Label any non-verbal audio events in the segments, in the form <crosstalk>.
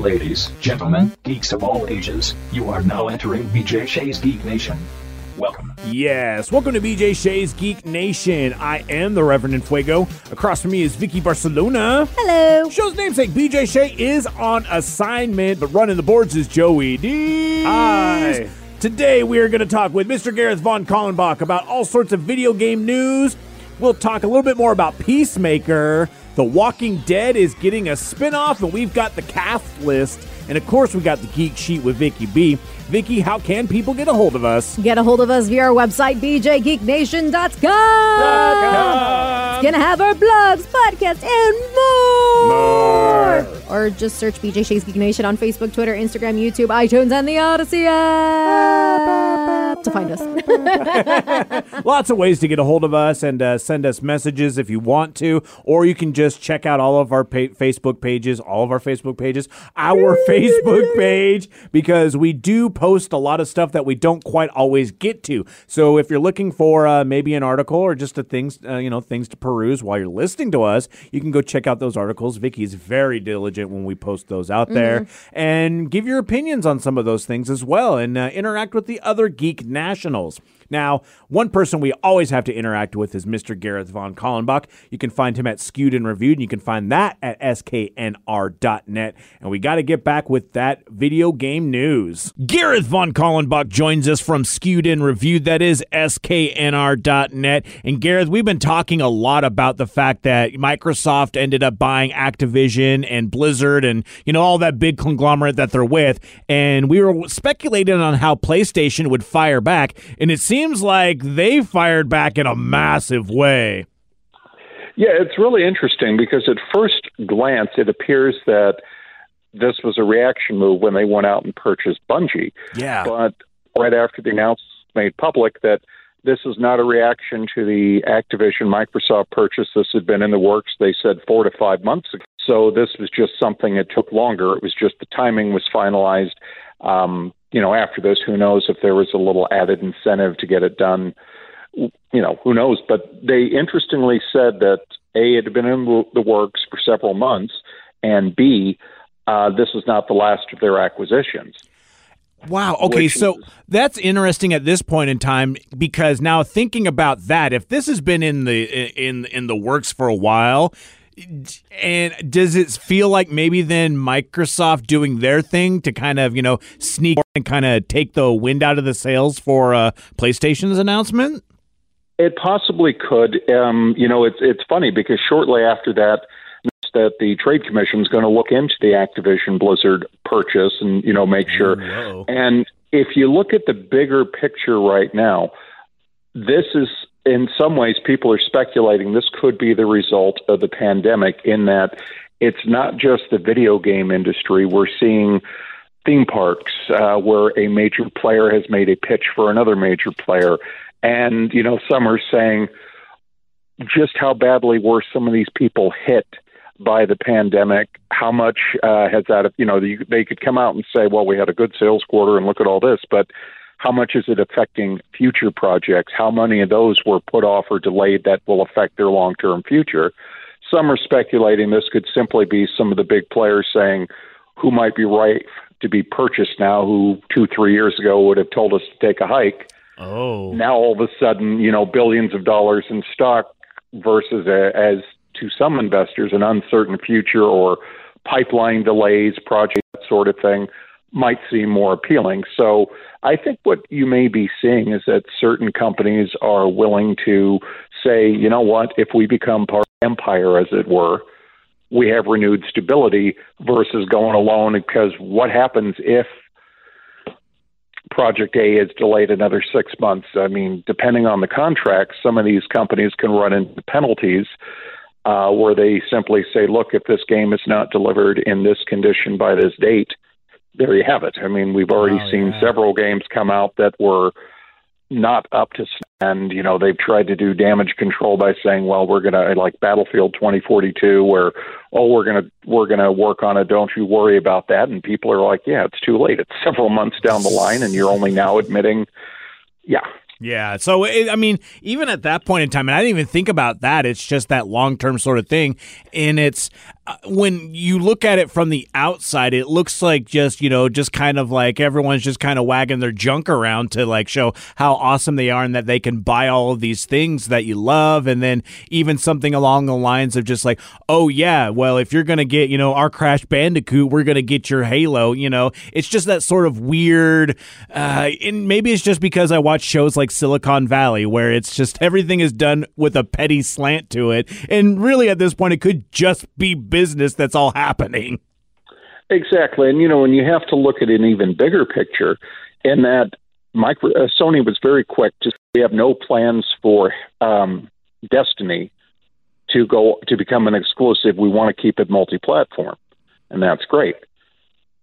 Ladies, gentlemen, geeks of all ages, you are now entering BJ Shea's Geek Nation. Welcome. Yes, welcome to BJ Shea's Geek Nation. I am the Reverend Fuego. Across from me is Vicky Barcelona. Hello. Show's namesake BJ Shea is on assignment, but running the boards is Joey D. Hi. Today we are going to talk with Mr. Gareth Von Kallenbach about all sorts of video game news. We'll talk a little bit more about Peacemaker. The Walking Dead is getting a spin-off, and we've got the cast list. And of course, we got the Geek Sheet with Vicky B. Vicky, how can people get a hold of us? Get a hold of us via our website, bjgeeknation.com. It's going to have our blogs, podcasts, and more. more. Or just search BJ Shea's Geek Nation on Facebook, Twitter, Instagram, YouTube, iTunes, and the Audacy app to find us. <laughs> Lots of ways to get a hold of us and uh, send us messages if you want to, or you can just check out all of our pa- Facebook pages, all of our Facebook pages, our <laughs> Facebook page, because we do post a lot of stuff that we don't quite always get to. So if you're looking for uh, maybe an article or just a things, uh, you know, things to peruse while you're listening to us, you can go check out those articles. Vicky's very diligent when we post those out there, and give your opinions on some of those things as well, and uh, interact with the other geek nationals. Now, one person we always have to interact with is Mr. Gareth Von Kallenbach. You can find him at Skewed and Reviewed, and you can find that at sknr.net. And we got to get back with that video game news. Gareth Von Kallenbach joins us from Skewed and Reviewed, that is sknr.net. And Gareth, we've been talking a lot about the fact that Microsoft ended up buying Activision and Blizzard and, you know, all that big conglomerate that they're with. And we were speculating on how PlayStation would fire back. And it seems like they fired back in a massive way. Yeah, it's really interesting because at first glance, it appears that this was a reaction move when they went out and purchased Bungie. Yeah. But right after the announcement made public that this is not a reaction to the Activision Microsoft purchase, this had been in the works, they said four to five months ago. So this was just something that took longer. It was just the timing was finalized. Um, you know, after this, who knows if there was a little added incentive to get it done? You know, who knows? But they interestingly said that A, it had been in the works for several months, and B, uh, this was not the last of their acquisitions. Wow. Okay. So that's interesting at this point in time because now thinking about that, if this has been in the in in the works for a while, and does it feel like maybe then Microsoft doing their thing to kind of you know sneak and kind of take the wind out of the sails for uh, PlayStation's announcement? It possibly could. Um, you know, it's it's funny because shortly after that, that the Trade Commission is going to look into the Activision Blizzard purchase and you know make sure. Whoa. And if you look at the bigger picture right now, this is in some ways people are speculating this could be the result of the pandemic in that it's not just the video game industry. We're seeing theme parks uh, where a major player has made a pitch for another major player. And, you know, some are saying just how badly were some of these people hit by the pandemic? How much uh, has that, you know, they could come out and say, well, we had a good sales quarter and look at all this, but how much is it affecting future projects? How many of those were put off or delayed that will affect their long term future? Some are speculating this could simply be some of the big players saying who might be right to be purchased now, who two, three years ago would have told us to take a hike. Oh. Now all of a sudden, you know, billions of dollars in stock versus a, as to some investors an uncertain future or pipeline delays, project that sort of thing might seem more appealing. So I think what you may be seeing is that certain companies are willing to say, you know what, if we become part of empire, as it were, we have renewed stability versus going alone because what happens if project A is delayed another six months? I mean, depending on the contract, some of these companies can run into penalties uh, where they simply say, look, if this game is not delivered in this condition by this date, there you have it. I mean, we've already Oh, seen yeah. several games come out that were not up to and you know they've tried to do damage control by saying well we're going to like battlefield 2042 where oh we're going to we're going to work on it don't you worry about that and people are like yeah it's too late it's several months down the line and you're only now admitting yeah Yeah. So, it, I mean, even at that point in time, and I didn't even think about that. It's just that long term sort of thing. And it's, when you look at it from the outside, it looks like just, you know, just kind of like everyone's just kind of wagging their junk around to like show how awesome they are and that they can buy all of these things that you love. And then even something along the lines of just like, oh, yeah, well, if you're going to get, you know, our Crash Bandicoot, we're going to get your Halo, you know, it's just that sort of weird. Uh, and maybe it's just because I watch shows like Silicon Valley where it's just everything is done with a petty slant to it. And really at this point, it could just be business that's all happening. Exactly, and you know, when you have to look at an even bigger picture, in that micro, uh, Sony was very quick to say we have no plans for um, Destiny to go to become an exclusive. We want to keep it multi-platform, and that's great.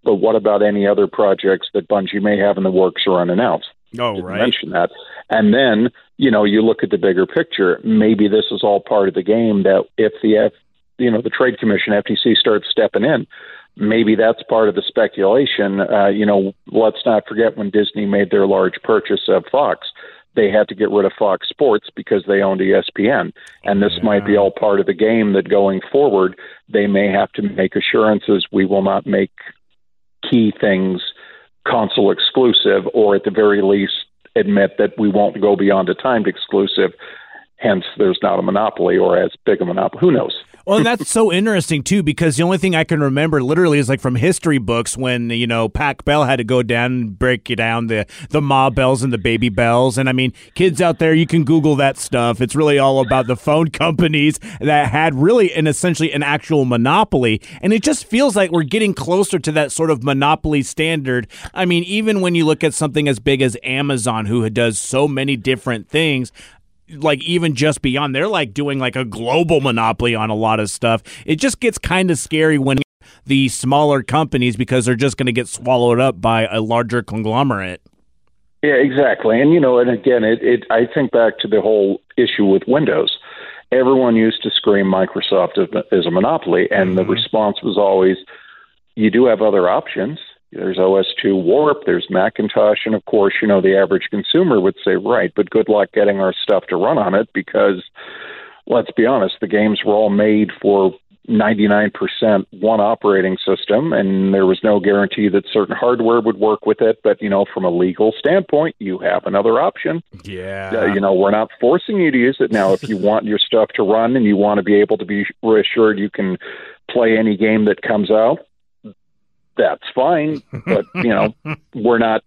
But what about any other projects that Bungie may have in the works or unannounced? Oh, Didn't right. Mention that, and then you know you look at the bigger picture. Maybe this is all part of the game. That if the you know the Trade Commission FTC starts stepping in, maybe that's part of the speculation. Uh, you know, let's not forget when Disney made their large purchase of Fox. They had to get rid of Fox Sports because they owned ESPN. And this might be all part of the game that going forward, they may have to make assurances we will not make key things console exclusive, or at the very least, admit that we won't go beyond a timed exclusive. Hence, there's not a monopoly or as big a monopoly. Who knows? Well, and that's so interesting too, because the only thing I can remember literally is like from history books when you know Pac Bell had to go down and break you down the the Ma bells and the baby bells, and I mean, kids out there, you can Google that stuff. It's really all about the phone <laughs> companies that had really an essentially an actual monopoly, and it just feels like we're getting closer to that sort of monopoly standard. I mean, even when you look at something as big as Amazon, who does so many different things like even just beyond they're like doing like a global monopoly on a lot of stuff it just gets kind of scary when the smaller companies because they're just going to get swallowed up by a larger conglomerate Yeah, exactly. And you know, and again, it, it I think back to the whole issue with Windows. Everyone used to scream Microsoft is, is a monopoly, and the mm-hmm. response was always, "You do have other options. There's OS2 Warp, there's Macintosh, and of course, you know, the average consumer would say, right, but good luck getting our stuff to run on it because, let's be honest, the games were all made for 99% one operating system, and there was no guarantee that certain hardware would work with it. But, you know, from a legal standpoint, you have another option. yeah Uh, you know, we're not forcing you to use it. Now, if you want your stuff to run and you want to be able to be reassured you can play any game that comes out, that's fine. But, you know, <laughs> we're not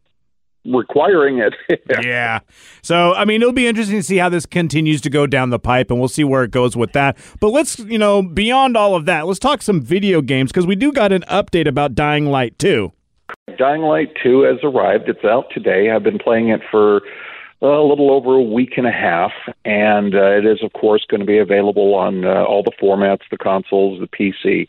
requiring it. <laughs> yeah. So, I mean, it'll be interesting to see how this continues to go down the pipe, and we'll see where it goes with that. But let's, you know, beyond all of that, let's talk some video games because we do got an update about Dying Light 2. Dying Light 2 has arrived. It's out today. I've been playing it for a little over a week and a half, and uh, it is, of course, going to be available on uh, all the formats the consoles, the PC.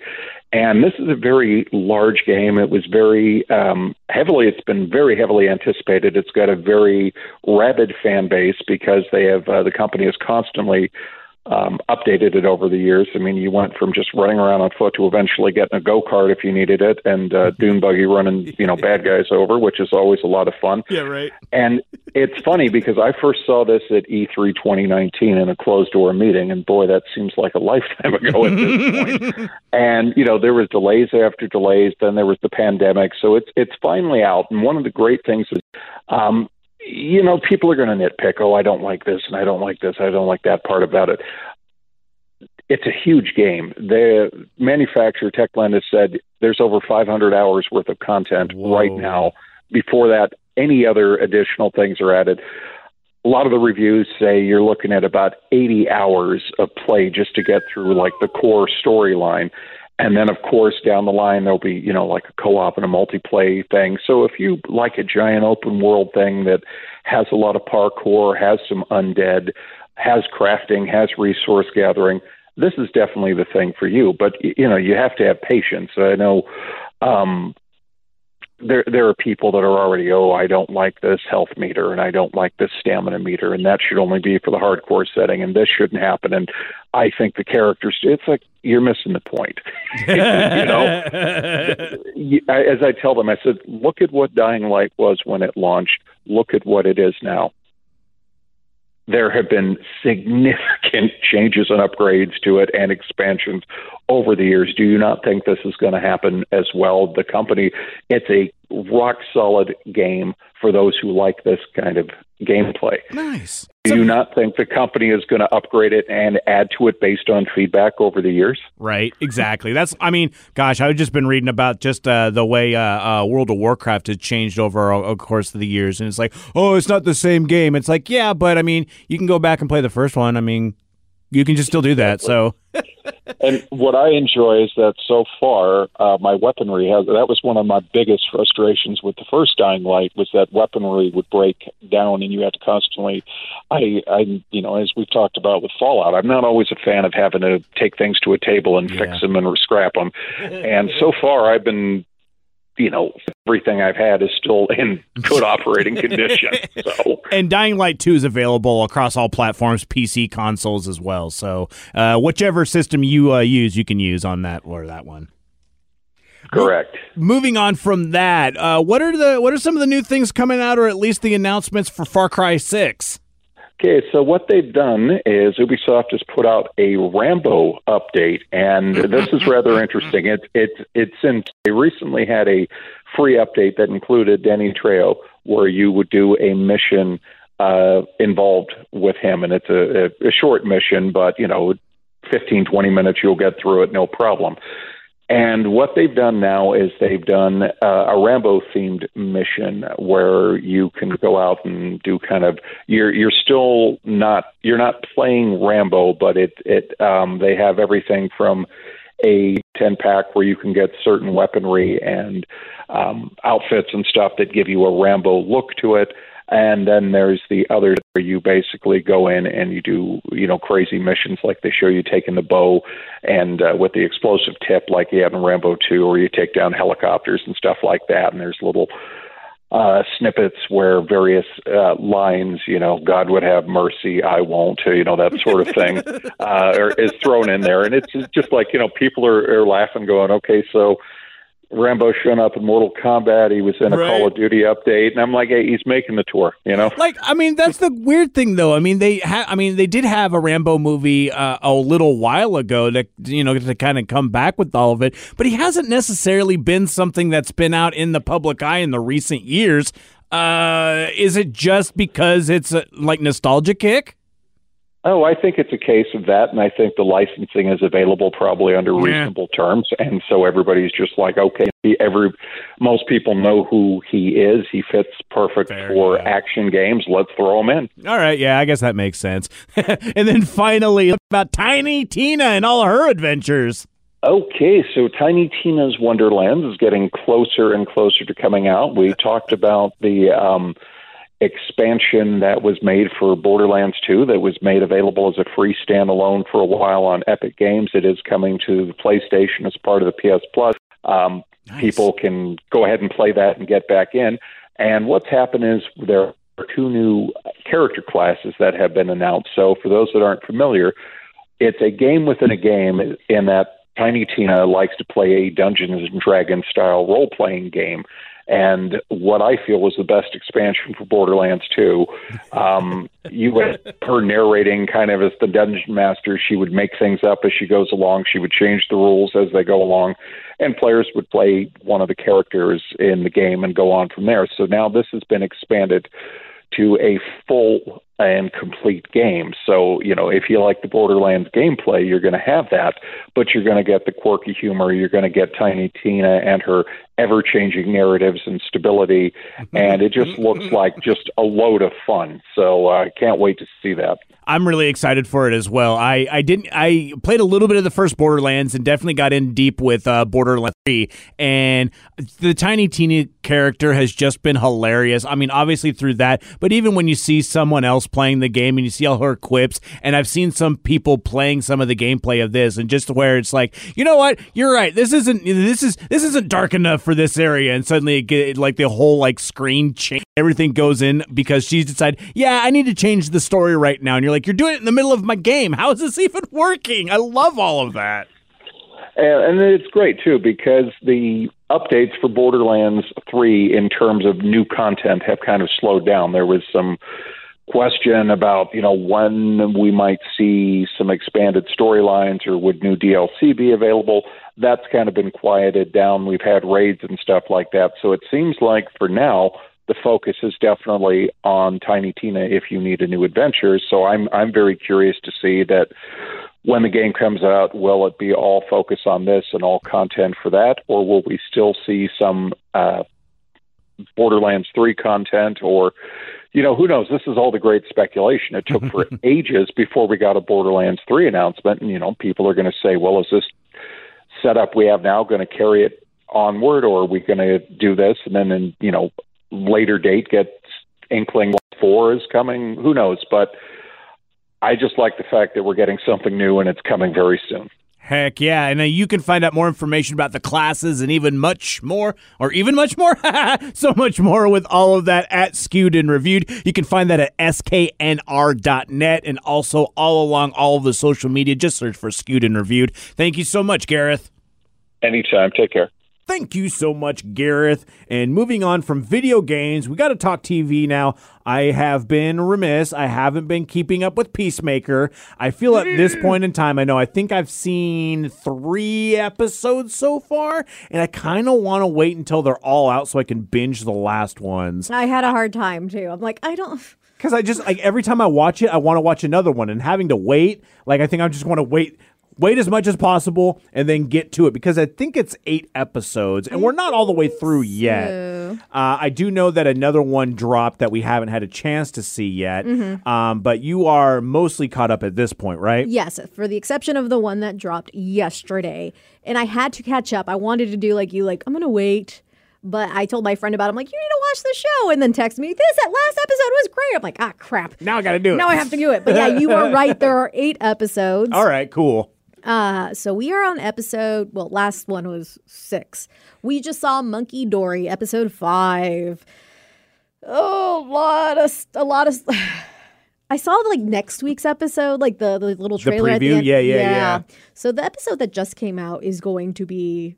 And this is a very large game. It was very um, heavily, it's been very heavily anticipated. It's got a very rabid fan base because they have, uh, the company is constantly um, updated it over the years. I mean, you went from just running around on foot to eventually getting a go kart if you needed it, and uh, dune buggy running, you know, bad guys over, which is always a lot of fun. Yeah, right. And it's funny because I first saw this at E E3 2019 in a closed door meeting, and boy, that seems like a lifetime ago at this point. <laughs> And you know, there was delays after delays. Then there was the pandemic, so it's it's finally out. And one of the great things is. Um, you know, people are going to nitpick. Oh, I don't like this, and I don't like this, I don't like that part about it. It's a huge game. The manufacturer Techland has said there's over 500 hours worth of content Whoa. right now. Before that, any other additional things are added. A lot of the reviews say you're looking at about 80 hours of play just to get through like the core storyline. And then, of course, down the line, there'll be, you know, like a co op and a multiplayer thing. So if you like a giant open world thing that has a lot of parkour, has some undead, has crafting, has resource gathering, this is definitely the thing for you. But, you know, you have to have patience. I know um, there there are people that are already oh I don't like this health meter and I don't like this stamina meter and that should only be for the hardcore setting and this shouldn't happen. And I think the characters it's like you're missing the point. <laughs> You know? <laughs> As I tell them I said look at what Dying Light was when it launched. Look at what it is now. There have been significant <laughs> changes and upgrades to it and expansions over the years. Do you not think this is going to happen as well? The company, it's a rock solid game for those who like this kind of gameplay. Nice. Do you not think the company is going to upgrade it and add to it based on feedback over the years? Right, exactly. That's, I mean, gosh, I've just been reading about just uh, the way uh, uh, World of Warcraft has changed over a, a course of the years, and it's like, oh, it's not the same game. It's like, yeah, but I mean, you can go back and play the first one. I mean, you can just still do that. So, <laughs> and what I enjoy is that so far, uh, my weaponry has. That was one of my biggest frustrations with the first Dying Light was that weaponry would break down, and you had to constantly. I, I, you know, as we've talked about with Fallout, I'm not always a fan of having to take things to a table and Yeah. fix them and scrap them. <laughs> And so far, I've been. You know, everything I've had is still in good operating condition. <laughs> So, and Dying Light 2 is available across all platforms, PC, consoles as well. So, uh, whichever system you uh, use, you can use on that or that one. correct. Moving on from that, uh, what are the what are some of the new things coming out, or at least the announcements for Far Cry Six? Okay, so what they've done is Ubisoft has put out a Rambo update, and <laughs> this is rather interesting. It's it's it's in. They recently had a free update that included Danny Trejo, where you would do a mission uh, involved with him, and it's a, a, a short mission, but you know, 15, 20 minutes, you'll get through it, no problem. And what they've done now is they've done uh, a Rambo themed mission where you can go out and do kind of you're you're still not you're not playing Rambo, but it it um, they have everything from a ten pack where you can get certain weaponry and um, outfits and stuff that give you a Rambo look to it. And then there's the other where you basically go in and you do, you know, crazy missions like they show you taking the bow and uh, with the explosive tip like you have in Rambo 2, or you take down helicopters and stuff like that. And there's little uh, snippets where various uh, lines, you know, God would have mercy, I won't, you know, that sort of thing, <laughs> uh, is thrown in there. And it's just like, you know, people are, are laughing, going, okay, so Rambo showing up in Mortal Kombat. He was in a Right. Call of Duty update, and I'm like, hey, he's making the tour, you know. Like, I mean, that's the weird thing, though. I mean, they ha- I mean, they did have a Rambo movie uh, a little while ago that you know to kind of come back with all of it, but he hasn't necessarily been something that's been out in the public eye in the recent years. Uh, is it just because it's a, like nostalgia kick? Oh, I think it's a case of that, and I think the licensing is available probably under Yeah. reasonable terms, and so everybody's just like, okay, he, every most people know who he is. He fits perfect Fair, for yeah. action games. Let's throw him in. All right, yeah, I guess that makes sense. <laughs> and then finally, about Tiny Tina and all her adventures. Okay, so Tiny Tina's Wonderlands is getting closer and closer to coming out. We talked about the um, expansion that was made for Borderlands 2 that was made available as a free standalone for a while on Epic Games. It is coming to the PlayStation as part of the PS Plus. Um, People can go ahead and play that and get back in. And what's happened is there are two new character classes that have been announced. So for those that aren't familiar, it's a game within a game in that Tiny Tina likes to play a Dungeons and Dragons style role playing game. And what I feel was the best expansion for Borderlands 2. Um, you had her narrating kind of as the dungeon master. She would make things up as she goes along. She would change the rules as they go along. And players would play one of the characters in the game and go on from there. So now this has been expanded to a full and complete game. So, you know, if you like the Borderlands gameplay, you're going to have that, but you're going to get the quirky humor. You're going to get Tiny Tina and her ever changing narratives and stability. And it just looks <laughs> like just a load of fun. So uh, I can't wait to see that. I'm really excited for it as well. I, I didn't I played a little bit of the first Borderlands and definitely got in deep with uh, Borderlands 3 and the Tiny Tina character has just been hilarious. I mean, obviously through that, but even when you see someone else playing the game and you see all her quips and I've seen some people playing some of the gameplay of this and just where it's like, you know what? You're right. This isn't this is this isn't dark enough for this area and suddenly it get like the whole like screen change everything goes in because she's decided, yeah, I need to change the story right now. And you're like, you're doing it in the middle of my game. How is this even working? I love all of that. And, and it's great too because the updates for Borderlands 3 in terms of new content have kind of slowed down. There was some question about you know when we might see some expanded storylines or would new DLC be available. That's kind of been quieted down. We've had raids and stuff like that, so it seems like for now the focus is definitely on Tiny Tina. If you need a new adventure, so I'm I'm very curious to see that when the game comes out, will it be all focus on this and all content for that, or will we still see some uh, Borderlands 3 content or you know, who knows? This is all the great speculation. It took for <laughs> ages before we got a Borderlands 3 announcement. And, you know, people are going to say, well, is this setup we have now going to carry it onward or are we going to do this? And then, in, you know, later date get inkling what 4 is coming. Who knows? But I just like the fact that we're getting something new and it's coming very soon. Heck yeah. And uh, you can find out more information about the classes and even much more, or even much more, <laughs> so much more with all of that at Skewed and Reviewed. You can find that at sknr.net and also all along all of the social media. Just search for Skewed and Reviewed. Thank you so much, Gareth. Anytime. Take care. Thank you so much, Gareth. And moving on from video games, we got to talk TV now. I have been remiss. I haven't been keeping up with Peacemaker. I feel at this point in time, I know I think I've seen three episodes so far, and I kind of want to wait until they're all out so I can binge the last ones. I had a hard time too. I'm like, I don't. Because I just, like, every time I watch it, I want to watch another one, and having to wait, like, I think I'm just want to wait wait as much as possible and then get to it because I think it's eight episodes and we're not all the way through yet. Uh, I do know that another one dropped that we haven't had a chance to see yet, um, but you are mostly caught up at this point, right? Yes, for the exception of the one that dropped yesterday. And I had to catch up. I wanted to do like you, like, I'm going to wait. But I told my friend about it. I'm like, you need to watch the show. And then text me, this that last episode was great. I'm like, ah, crap. Now I got to do it. Now I have to do it. But yeah, you are <laughs> right. There are eight episodes. all right, cool. Uh, so we are on episode, well, last one was six. We just saw Monkey Dory, episode five. Oh, a lot of, a lot of. I saw like next week's episode, like the, the little trailer. at the preview? end. Yeah, yeah, yeah. So the episode that just came out is going to be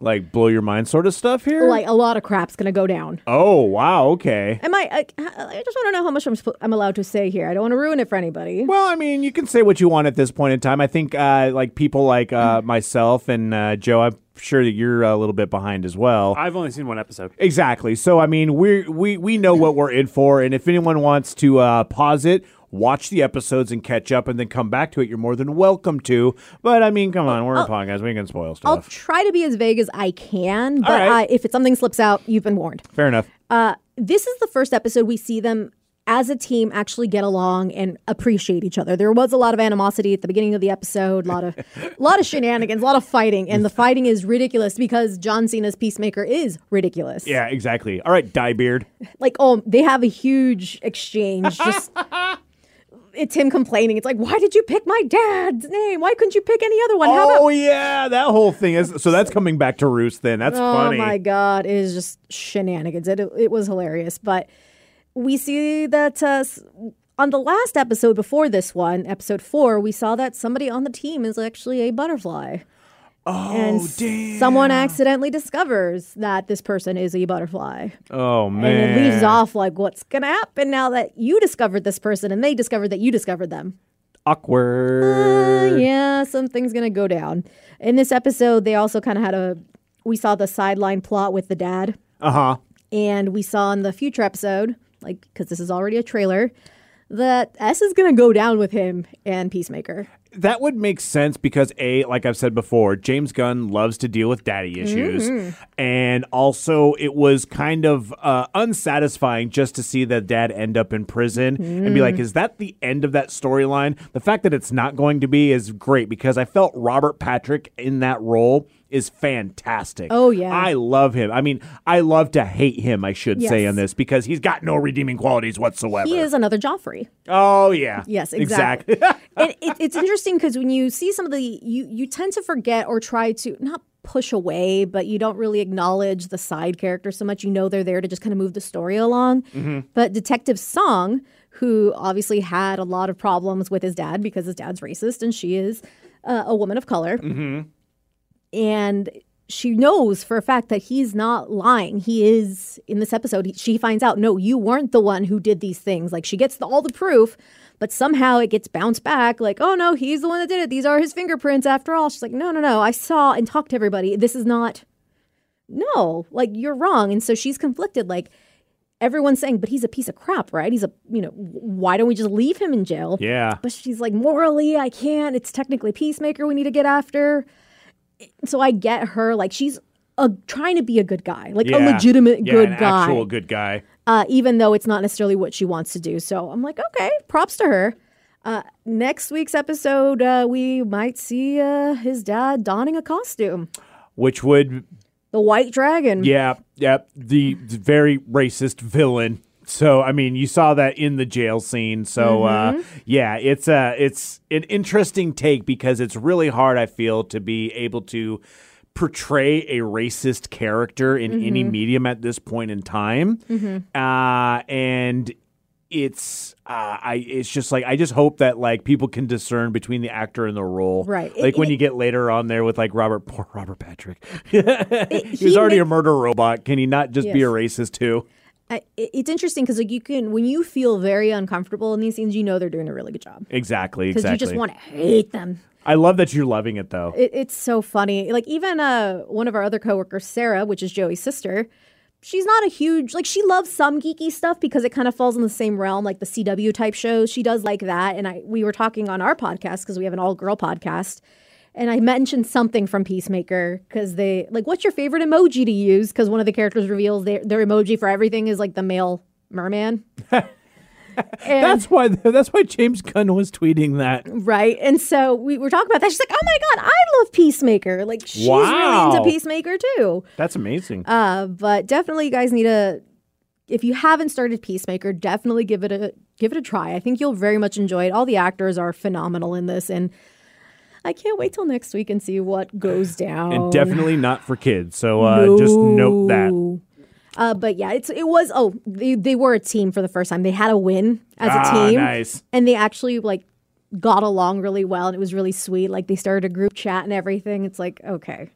Like blow your mind sort of stuff here? like a lot of crap's gonna go down. oh, wow, okay. Am I? I, I just want to know how much I'm, sp- I'm allowed to say here. I don't want to ruin it for anybody. Well, I mean, you can say what you want at this point in time. I think, uh, like people like uh, myself and uh, Joe, I'm sure that you're a little bit behind as well. I've only seen one episode. Exactly. So I mean, we we we know what we're in for, and if anyone wants to uh, pause it, watch the episodes and catch up, and then come back to it, you're more than welcome to. But I mean, come on, we're a podcast. We can spoil stuff. I'll try to be as vague as I can, but right. uh, if it's something slips out, you've been warned. Fair enough. Uh, this is the first episode we see them as a team actually get along and appreciate each other. There was a lot of animosity at the beginning of the episode, a lot of a <laughs> lot of shenanigans, a lot of fighting, and the fighting is ridiculous because John Cena's Peacemaker is ridiculous. Yeah, exactly. All right, Dyebeard. Like, oh, they have a huge exchange. Just <laughs> it's him complaining. It's like, why did you pick my dad's name? Why couldn't you pick any other one? How about Oh yeah, that whole thing is. So that's coming back to roost. Then that's Oh funny. my god, it is just shenanigans. It it was hilarious, but we see that uh, on the last episode before this one, episode four, we saw that somebody on the team is actually a butterfly. Oh and damn. someone accidentally discovers that this person is a butterfly. Oh man. And it leaves off like, what's going to happen now that you discovered this person and they discovered that you discovered them? Awkward. Uh, yeah, something's gonna go down. In this episode, they also kind of had a. We saw the sideline plot with the dad, Uh huh. and we saw in the future episode, like because this is already a trailer, that S is gonna go down with him and Peacemaker. that would make sense because a like i've said before james gunn loves to deal with daddy issues. And also it was kind of uh, unsatisfying just to see the dad end up in prison and be like is that the end of that storyline? The fact that it's not going to be is great because i felt robert patrick in that role is fantastic Oh, yeah. i love him i mean i love to hate him i should say Yes. on this because he's got no redeeming qualities whatsoever He is another Joffrey. oh yeah Yes, exactly. <laughs> and it, it's interesting because when you see some of the, you you tend to forget or try to not push away, but you don't really acknowledge the side characters so much. You know they're there to just kind of move the story along. But Detective Song, who obviously had a lot of problems with his dad because his dad's racist and she is uh, a woman of color, and she knows for a fact that he's not lying. He is in this episode. he- She finds out, no, you weren't the one who did these things. Like she gets the, all the proof, but somehow it gets bounced back. Like, oh no, he's the one that did it. These are his fingerprints after all. She's like, no, no, no. I saw and talked to everybody. This is not. No, like you're wrong. And so she's conflicted. Like everyone's saying, but he's a piece of crap, right? He's a, you know, why don't we just leave him in jail? Yeah. But she's like, morally, I can't. It's technically Peacemaker we need to get after. So I get her. Like, she's a, trying to be a good guy, like a legitimate Yeah, good guy, Actual good guy. uh, even though it's not necessarily what she wants to do. So I'm like, okay, props to her. Uh, next week's episode, uh, we might see uh, his dad donning a costume, Which would the White Dragon. Yeah, yeah, the very racist villain. So I mean, you saw that in the jail scene. So uh, yeah, it's uh, it's an interesting take because it's really hard. I feel to be able to portray a racist character in any medium at this point in time, uh, and it's uh, I it's just like I just hope that like people can discern between the actor and the role. Right. Like It- when it- you get later on there with like Robert poor Robert Patrick. <laughs> he was he already ma- a murder robot. Can he not just be a racist too? I, it's interesting because like you can when you feel very uncomfortable in these scenes, you know they're doing a really good job Exactly. because Exactly. you just want to hate them. I love that you're loving it though. It, it's so funny. Like even uh, one of our other coworkers, Sarah, which is Joey's sister, she's not a huge like she loves some geeky stuff because it kind of falls in the same realm, like the CW type shows. She does like that, and I we were talking on our podcast because we have an all girl podcast. And I mentioned something from Peacemaker because they like, what's your favorite emoji to use? Because one of the characters reveals their, their emoji for everything is like the male merman. And- <laughs> that's why. That's why James Gunn was tweeting that. Right. And so we were talking about that. She's like, oh my God, I love Peacemaker. Like, she's really into Peacemaker too. That's amazing. Uh, but definitely, you guys need to, if you haven't started Peacemaker, definitely give it a give it a try. I think you'll very much enjoy it. All the actors are phenomenal in this, and I can't wait till next week and see what goes <laughs> down. and definitely not for kids. So uh, just note that. Uh, but yeah, it's it was. Oh, they they were a team for the first time. They had a win as Ah, a team, nice. and they actually like got along really well, and it was really sweet. Like they started a group chat and everything. It's like okay,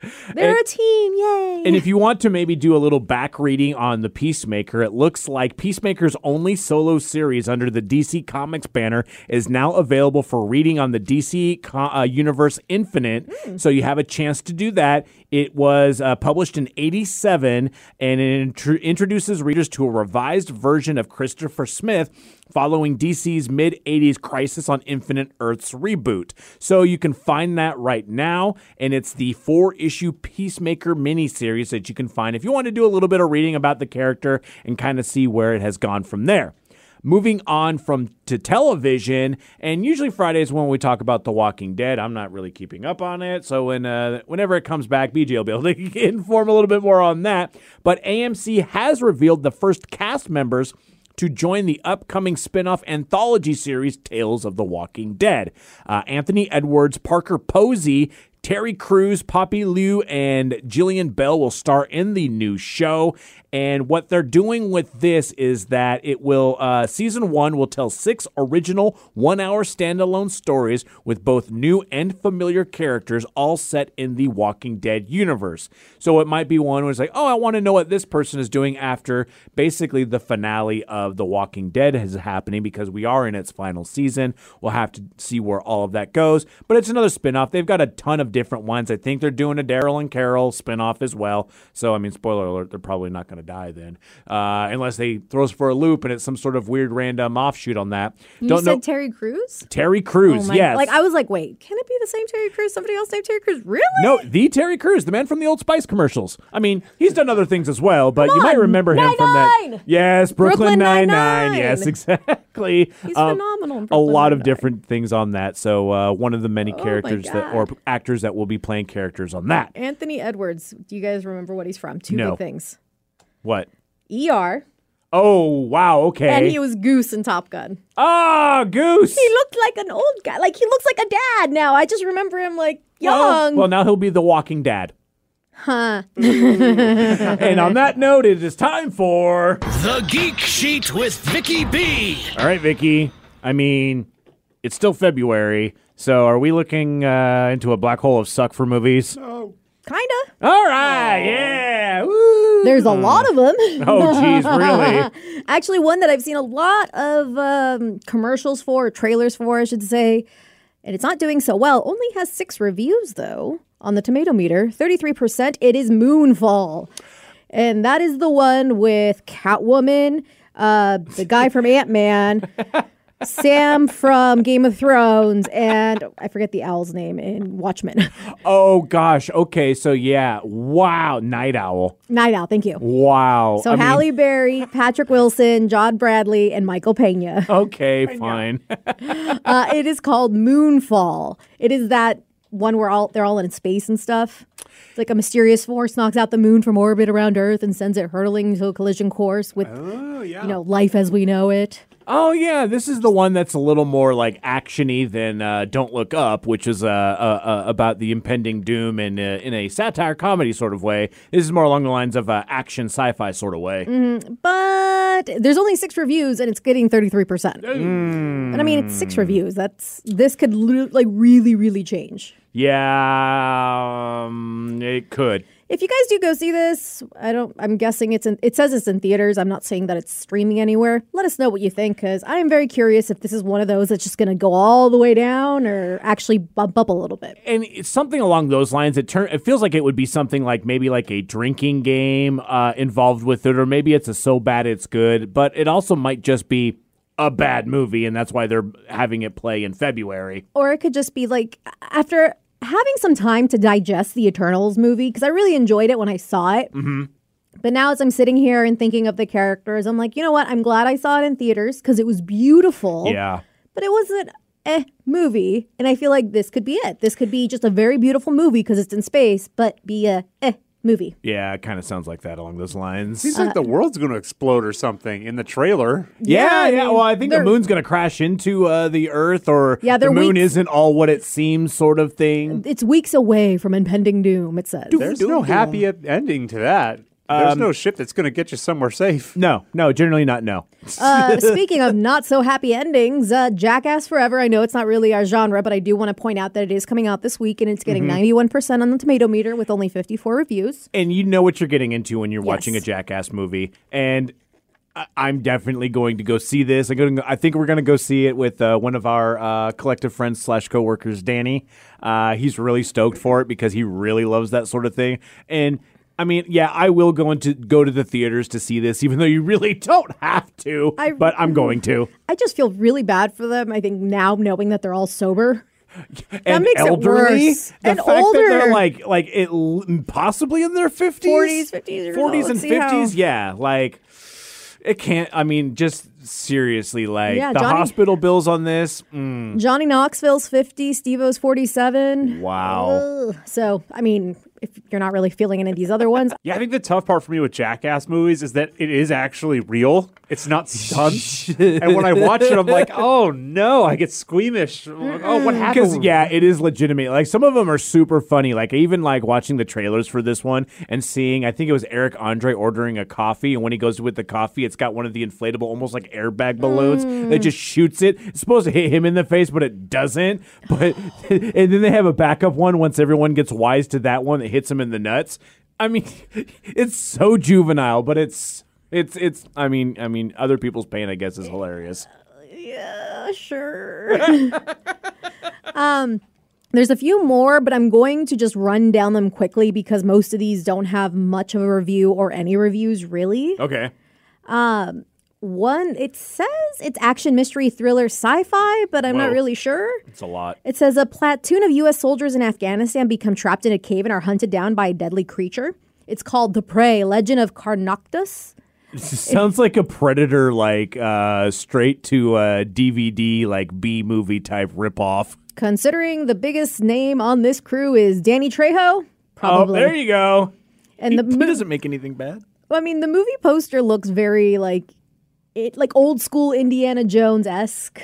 <laughs> they're a team, yay! And if you want to maybe do a little back reading on the Peacemaker, it looks like Peacemaker's only solo series under the DC Comics banner is now available for reading on the DC uh, Universe Infinite. So you have a chance to do that. It was uh, published in 87 and it intro- introduces readers to a revised version of Christopher Smith following DC's mid 80s Crisis on Infinite Earths reboot. So you can find that right now, and it's the four issue Peacemaker miniseries that you can find if you want to do a little bit of reading about the character and kind of see where it has gone from there. Moving on from to television, and usually Fridays when we talk about The Walking Dead, I'm not really keeping up on it. So when uh, whenever it comes back, BJ will be able to <laughs> inform a little bit more on that. But AMC has revealed the first cast members to join the upcoming spin-off anthology series Tales of the Walking Dead. Uh, Anthony Edwards, Parker Posey, Terry Crews, Poppy Liu, and Jillian Bell will star in the new show. And what they're doing with this is that it will, uh, season one will tell six original one hour standalone stories with both new and familiar characters, all set in the Walking Dead universe. So it might be one where it's like, oh, I want to know what this person is doing after basically the finale of The Walking Dead is happening because we are in its final season. We'll have to see where all of that goes. But it's another spinoff. They've got a ton of different ones. I think they're doing a Daryl and Carol spinoff as well. So, I mean, spoiler alert, they're probably not going die then, uh, unless they throw us for a loop and it's some sort of weird random offshoot on that. you Don't said know. Terry Crews. Terry Crews, Oh yes. Like I was like, wait, can it be the same Terry Crews? Somebody else named Terry Crews? Really? no, the Terry Crews, the man from the Old Spice commercials. I mean, he's done other things as well, but you might remember him from that. Nine-Nine! Yes, Brooklyn, Brooklyn Nine Nine-Nine! Nine. Yes, <laughs> exactly. He's Um, phenomenal. in a lot of Nine-Nine. different things on that. So uh, one of the many Oh characters that or actors that will be playing characters on that. Anthony Edwards. Do you guys remember what he's from? Two No. big things. What? ER, Oh wow, okay. and he was Goose in Top Gun. Ah, Goose. He looked like an old guy. Like he looks like a dad now. I just remember him like young. Well, now he'll be the Walking Dad. huh. <laughs> and on that note, it is time for. The Geek Sheet with Vicky B. All right, Vicky. I mean, it's still February, so are we looking uh, into a black hole of suck for movies? Kinda. All right, yeah. Woo. There's a lot of them. <laughs> Oh, geez, really? <laughs> Actually, one that I've seen a lot of um, commercials for, or trailers for, I should say, and it's not doing so well. Only has six reviews, though, on the tomato meter 33%. It is Moonfall. And that is the one with Catwoman, uh, the guy from Ant Man, <laughs> Sam from Game of Thrones, and I forget the owl's name in Watchmen. Oh gosh. Okay. So yeah. Wow. Night Owl. Night Owl, thank you. Wow. So I mean, Halle Berry, Patrick Wilson, John Bradley, and Michael Pena. Okay. <laughs> Fine. <laughs> Uh, it is called Moonfall. It is that one where all they're all in space and stuff. It's like a mysterious force knocks out the moon from orbit around Earth and sends it hurtling to a collision course with, you know, life as we know it. Oh yeah. This is the one that's a little more like actiony than uh, Don't Look Up, which is uh, uh, uh, about the impending doom and uh, in a satire comedy sort of way. This is more along the lines of uh, action sci-fi sort of way. But there's only six reviews and it's getting 33%. But I mean, it's six reviews. That's this could li- like really, really change. Yeah. Um, it could. If you guys do go see this, I don't. I'm guessing it's in. It says it's in theaters. I'm not saying that it's streaming anywhere. Let us know what you think, because I am very curious if this is one of those that's just going to go all the way down, or actually bump up a little bit. and it's something along those lines. It turn it feels like it would be something like maybe like a drinking game uh, involved with it, or maybe it's a so bad it's good. But it also might just be a bad movie, and that's why they're having it play in February. Or it could just be like after having some time to digest the Eternals movie, because I really enjoyed it when I saw it. Mm-hmm. But now, as I'm sitting here and thinking of the characters, I'm like, you know what? I'm glad I saw it in theaters because it was beautiful. Yeah. but it was an eh movie, and I feel like this could be it. This could be just a very beautiful movie because it's in space, but be a eh movie. Yeah, it kind of sounds like that along those lines. Seems like the world's going to explode or something in the trailer. Yeah, Yeah, I yeah. mean, well, I think the they're- moon's going to crash into uh, the Earth, or Yeah, the they're moon weeks- isn't all what it seems, sort of thing. It's weeks away from impending doom. It says. There's no happy ending to that. There's no ship that's going to get you somewhere safe. No, no, generally not. No. <laughs> Uh, speaking of not so happy endings, uh, Jackass Forever. I know it's not really our genre, but I do want to point out that it is coming out this week and it's getting Mm-hmm. 91% on the tomato meter with only 54 reviews. and you know what you're getting into when you're watching a Jackass movie. And I- I'm definitely going to go see this. I'm going to, I think we're going to go see it with uh, one of our uh, collective friends slash coworkers, Danny. Uh, he's really stoked for it because he really loves that sort of thing. And I mean, yeah, I will go into go to the theaters to see this, even though you really <laughs> don't have to. I- but I'm going to. I just feel really bad for them. I think now knowing that they're all sober. <laughs> and makes it worse. The And fact that they're older. like like it possibly in their fifties, 40s, 50s forties and Let's see how- fifties. Yeah, like it can't. I mean, just seriously, like Yeah, the Johnny- hospital bills on this. mm, Johnny Knoxville's 50, Steve O's 47. wow. Ugh. So, I mean, if you're not really feeling any of these other ones, <laughs> Yeah, I think the tough part for me with Jackass movies is that it is actually real. It's not <laughs> stunts. and when I watch it, I'm like, oh no, I get squeamish. Like, oh, what Because happened? yeah, it is legitimate. Like some of them are super funny. Like even like watching the trailers for this one and seeing, I think it was Eric Andre ordering a coffee, and when he goes with the coffee, it's got one of the inflatable, almost like airbag balloons that mm. just shoots it. It's supposed to hit him in the face, but it doesn't. But <laughs> and then they have a backup one once everyone gets wise to that one that hits him in the nuts. I mean, <laughs> it's so juvenile, but it's. It's it's I mean I mean other people's pain I guess is hilarious. yeah, sure. <laughs> um, there's a few more, but I'm going to just run down them quickly because most of these don't have much of a review or any reviews really. Okay. One, it says it's action, mystery, thriller, sci-fi, but I'm not Whoa. really sure. It's a lot. It says a platoon of U.S. soldiers in Afghanistan become trapped in a cave and are hunted down by a deadly creature. It's called The Prey: Legend of Karnoctus. <laughs> Sounds like a predator, like uh, straight to a DVD, like B movie type ripoff. Considering the biggest name on this crew is Danny Trejo, Oh, probably. there you go. and he, the he doesn't make anything bad. I mean, the movie poster looks very like it, like old school Indiana Jones esque.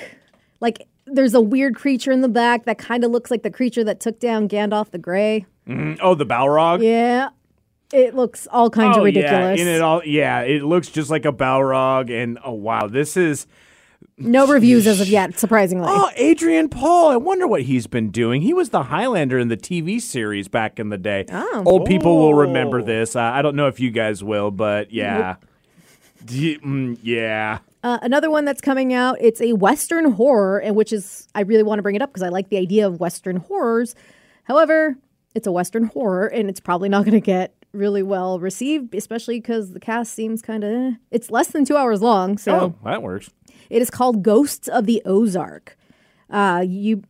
Like there's a weird creature in the back that kind of looks like the creature that took down Gandalf the Grey. Mm, Oh, the Balrog. Yeah, it looks all kinds oh, of ridiculous. Yeah, in it all. Yeah, it looks just like a Balrog, and oh wow, this is No reviews as of yet, surprisingly. Oh, Adrian Paul. I wonder what he's been doing. He was the Highlander in the TV series back in the day. Oh. Old people will remember this. Uh, I don't know if you guys will, but yeah. D- mm, yeah. Uh, another one that's coming out, it's a Western horror, and which is, I really want to bring it up because I like the idea of Western horrors. However, it's a Western horror, and it's probably not going to get really well received, especially because the cast seems kind of. It's less than two hours long, so Oh, that works. it is called Ghosts of the Ozark. Uh, you,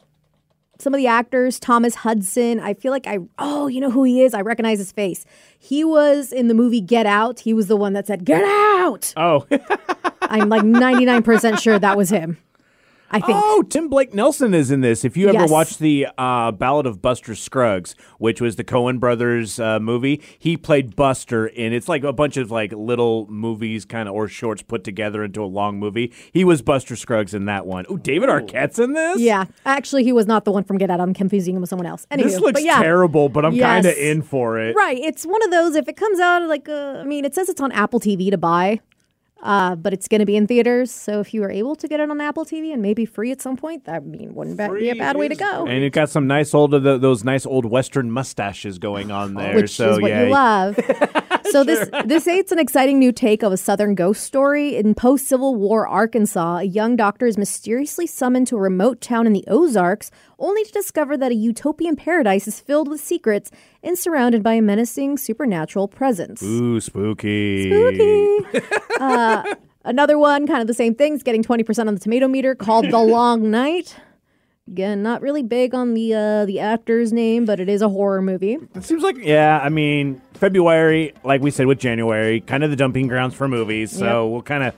some of the actors, Thomas Hudson. I feel like I. Oh, you know who he is? I recognize his face. He was in the movie Get Out. He was the one that said "Get out." Oh. <laughs> I'm like 99% sure that was him. I think. Oh, Tim Blake Nelson is in this. If you ever Yes. watched the uh, Ballad of Buster Scruggs, which was the Coen Brothers uh, movie, he played Buster in. It's like a bunch of like little movies, kind of or shorts put together into a long movie. He was Buster Scruggs in that one. Oh, David Arquette's in this. Yeah, actually, he was not the one from Get Out. I'm confusing him with someone else. Anyway, This looks but yeah, terrible, but I'm kind of in for it. Right, it's one of those. If it comes out, like, uh, I mean, it says it's on Apple TV to buy, uh, but it's going to be in theaters. So if you are able to get it on Apple TV and maybe free at some point, that I mean wouldn't ba- be a bad way to go. And it got some nice old the, those nice old Western mustaches going on <laughs> there. which so is what yeah, you <laughs> love. <laughs> so this this it's an exciting new take of a Southern ghost story. In post Civil War Arkansas, a young doctor is mysteriously summoned to a remote town in the Ozarks, only to discover that a utopian paradise is filled with secrets and surrounded by a menacing supernatural presence. Ooh, spooky. Spooky. <laughs> uh, another one, kind of the same thing, is getting 20% on the tomato meter called The Long Night. Again, not really big on the uh, the actor's name, but it is a horror movie. It seems like, yeah, I mean, February, like we said with January, kind of the dumping grounds for movies. So we'll kind of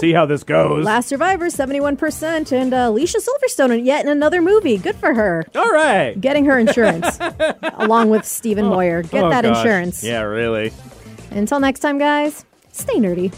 see how this goes. Last Survivor, 71%, and uh, Alicia Silverstone in yet in another movie. Good for her. All right. Getting her insurance, <laughs> along with Stephen Moyer. Get Oh, that gosh. insurance. Yeah, really. Until next time, guys, stay nerdy.